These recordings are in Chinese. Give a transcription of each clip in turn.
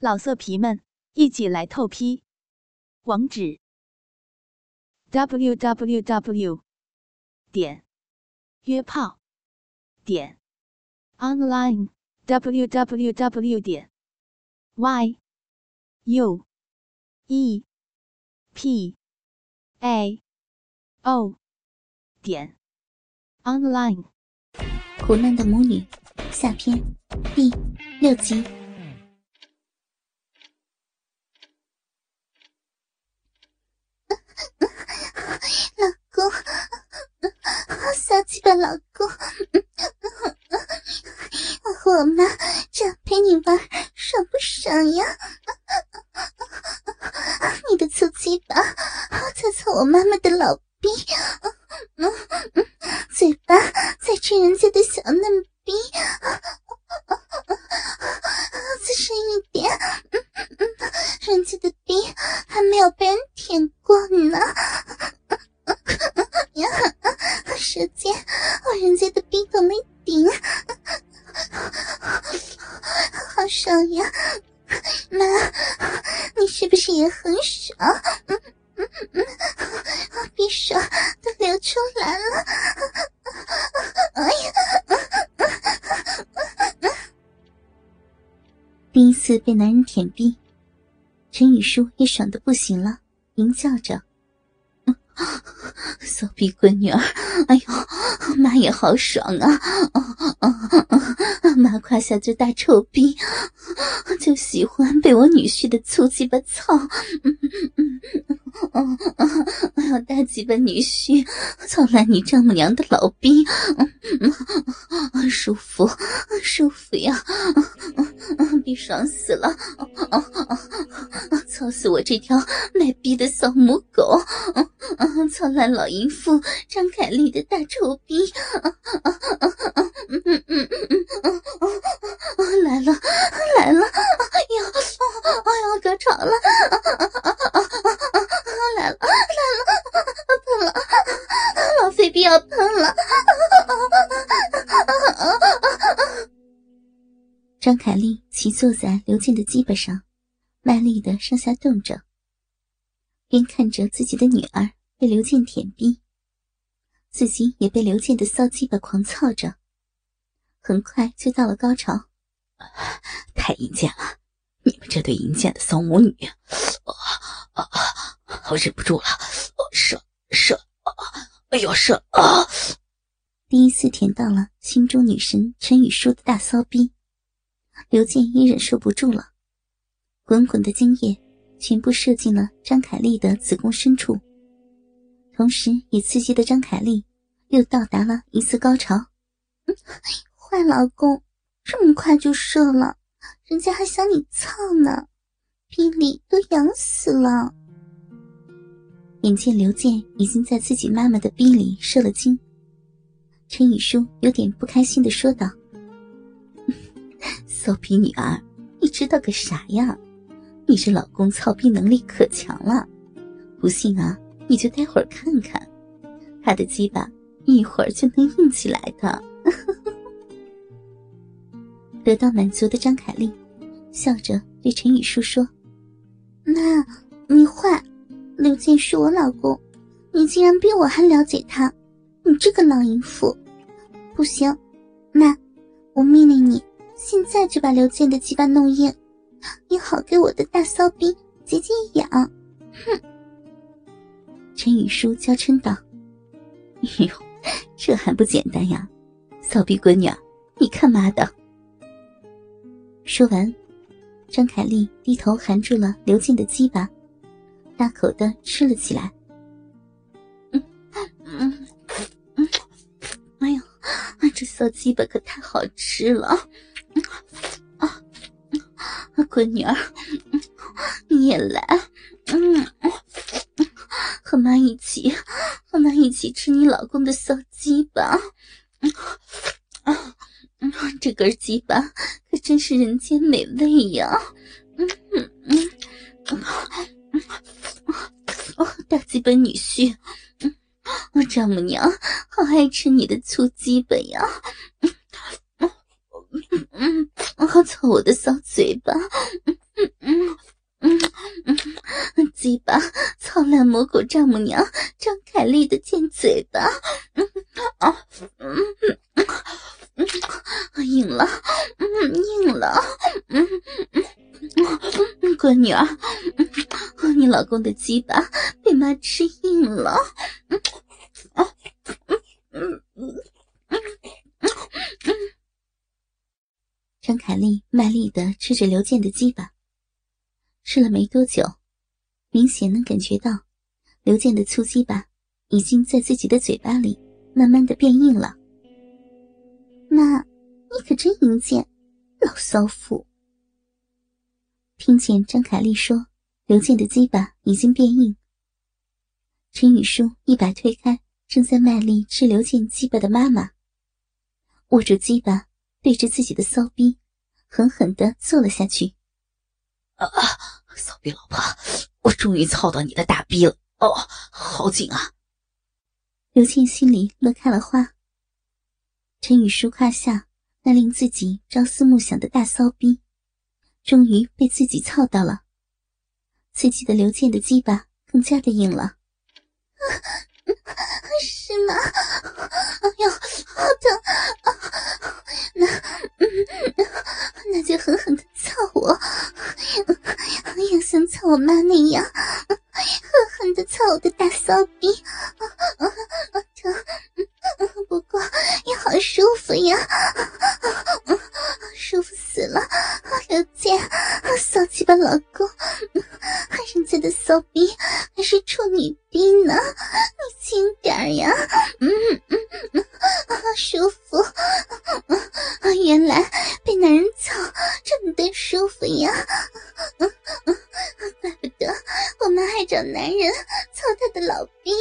老色皮们，一起来透批！网址：w w w 点约炮点 online w w w 点 y u e p a o 点 online。苦难的母女下篇第六集。老公，小鸡巴老公，我和我妈这样陪你玩，爽不爽呀？你的粗鸡巴擦擦我妈妈的老逼，嘴巴再吃人家的小嫩逼，再深一点，人家的逼还没有被人舔过呢。呀，舌尖往人家的鼻孔里顶，好爽呀！妈，你是不是也很爽？嗯嗯嗯，鼻水都流出来了。哎呀，第一次被男人舔逼，陈雨舒也爽的不行了，淫叫着。骚逼闺女儿，哎呦，妈也好爽啊！妈胯下这大臭逼，就喜欢被我女婿的粗鸡巴操。我要大鸡巴女婿操烂你丈母娘的老逼，舒服，舒服呀！逼爽死了，操死我这条卖逼的骚母狗！操烂老淫妇张凯丽的大臭逼！来了，来了！哎呀，哎呀，高潮了！来了，来了，喷了！老肥逼要喷了！张凯丽骑坐在刘健的鸡巴上，卖力的上下动着，边看着自己的女儿。被刘健舔逼，自己也被刘健的骚鸡巴狂操着，很快就到了高潮。太淫贱了！你们这对淫贱的骚母女，我忍不住了，射射！哎呦射啊！第一次舔到了心中女神陈雨舒的大骚逼，刘健也忍受不住了，滚滚的精液全部射进了张凯丽的子宫深处。同时，也刺激的张凯丽又到达了一次高潮。嗯坏老公，这么快就射了，人家还想你操呢，逼里都痒死了。眼见刘健已经在自己妈妈的逼里射了精，陈雨舒有点不开心的说道：“ 骚逼女儿，你知道个啥呀？你这老公操逼能力可强了，不信啊？”你就待会儿看看，他的鸡巴一会儿就能硬起来的。得到满足的张凯丽笑着对陈雨舒说：“妈，你坏！刘健是我老公，你竟然比我还了解他，你这个老淫妇！不行，妈，我命令你现在就把刘健的鸡巴弄硬，你好给我的大骚逼解解痒。”哼。陈雨舒娇嗔道：“哎呦，这还不简单呀！骚逼闺女，你看妈的！”说完，张凯丽低头含住了刘健的鸡巴，大口的吃了起来。嗯嗯嗯，哎呀，这小鸡巴可太好吃了！啊，闺女儿，你也来，嗯。和妈一起，和妈一起吃你老公的小鸡巴。啊，这根鸡巴可真是人间美味呀！嗯嗯嗯嗯，哦，大鸡巴女婿，我丈母娘好爱吃你的粗鸡巴呀！嗯嗯嗯，操我的骚嘴巴！嗯鸡巴操烂母狗丈母娘张凯丽的贱嘴巴，嗯啊，嗯嗯嗯，硬了，嗯硬了，嗯嗯嗯，闺女儿，你老公的鸡巴 被妈吃硬了，张凯丽卖力的吃着刘健的鸡巴。吃了没多久，明显能感觉到刘健的粗鸡巴已经在自己的嘴巴里慢慢的变硬了。妈，你可真淫贱，老骚妇！听见张凯丽说刘健的鸡巴已经变硬，陈宇舒一把推开正在卖力吃刘健鸡巴的妈妈，握住鸡巴对着自己的骚逼狠狠的揍了下去。啊啊！骚逼老婆，我终于操到你的大逼了！哦，好紧啊！刘倩心里乐开了花。陈宇舒胯下那令自己朝思暮想的大骚逼，终于被自己操到了。刺激的刘健的鸡巴更加的硬了。是吗？哎呦，好疼！那，那就狠狠的操我，要像操我妈那样，狠狠的操我的大骚逼。疼，不过也好舒服呀，哦，原来被男人操这么的舒服呀！怪不得我妈爱找男人操她的老逼。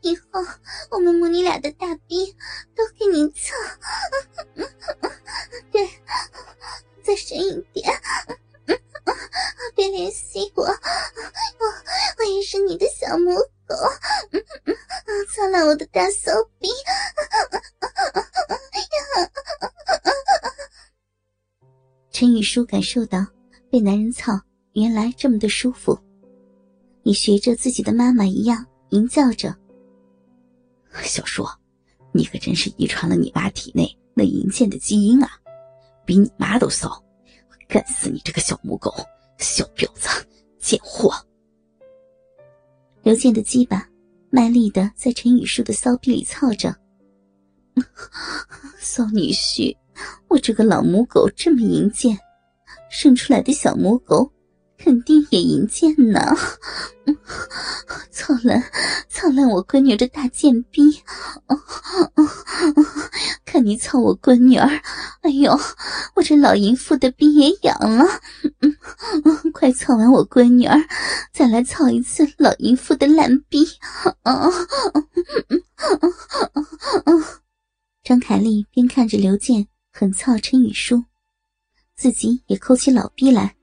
以后我们母女俩的大逼都给你操。对，在神隐地叔感受到被男人操原来这么的舒服，也学着自己的妈妈一样吟叫着：“小叔，你可真是遗传了你妈体内那淫贱的基因啊，比你妈都骚！干死你这个小母狗、小婊子、贱货！”刘健的鸡巴卖力的在陈雨舒的骚逼里操着，骚女婿。我这个老母狗这么淫贱，生出来的小母狗肯定也淫贱呢。操烂，操烂我闺女这大贱逼！看你操我闺女儿，哎呦，我这老淫妇的逼也痒了。快操完我闺女儿，再来操一次老淫妇的烂逼！张凯丽边看着刘健。很操陈雨舒，自己也抠起老逼来，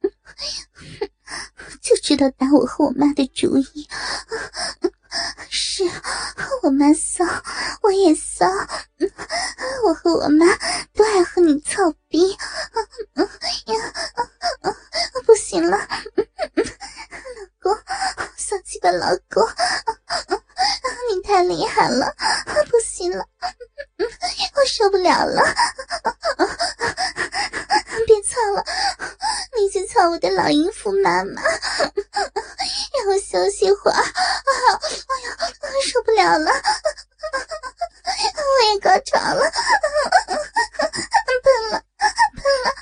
就知道打我和我妈的主意。是我妈骚，我也骚，我和我妈都爱和你操逼。不行了，老公，骚气吧，老公，你太厉害了，不行了。我受不了了，操了，你去操我的老淫妇妈妈，让我休息会儿。啊哎呀，受不了了，我也高潮了，喷了，喷了，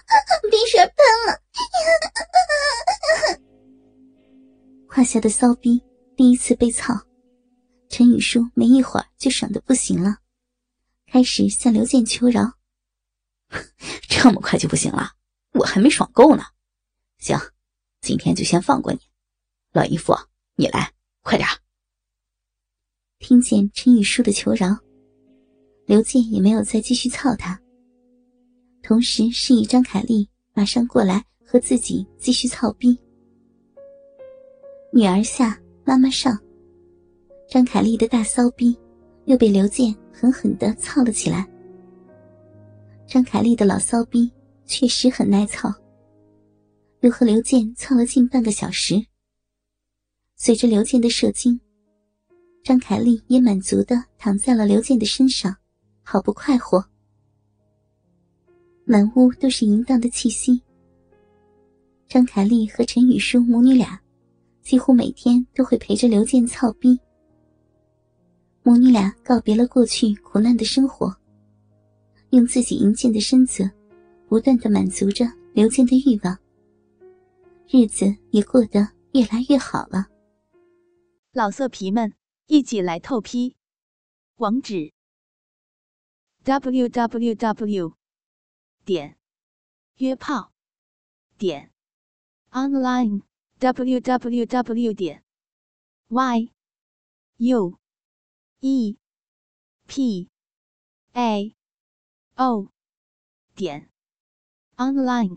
鼻水喷了。胯下的骚逼第一次被操，陈雨舒没一会儿就爽的不行了。开始向刘健求饶，这么快就不行了？我还没爽够呢。行，今天就先放过你。老姨父，你来，快点。听见陈玉书的求饶，刘健也没有再继续操他，同时示意张凯丽马上过来和自己继续操逼。女儿下，妈妈上，张凯丽的大骚逼又被刘健。狠狠的操了起来。张凯丽的老骚逼确实很耐操，又和刘健操了近半个小时。随着刘健的射精，张凯丽也满足的躺在了刘健的身上，好不快活。满屋都是淫荡的气息。张凯丽和陈雨舒母女俩，几乎每天都会陪着刘健操逼。母女俩告别了过去苦难的生活，用自己淫贱的身子，不断的满足着刘健的欲望。日子也过得越来越好了。老色皮们，一起来透批！网址：w w w 点约炮点 online w w w 点 y u e p a o 点 online。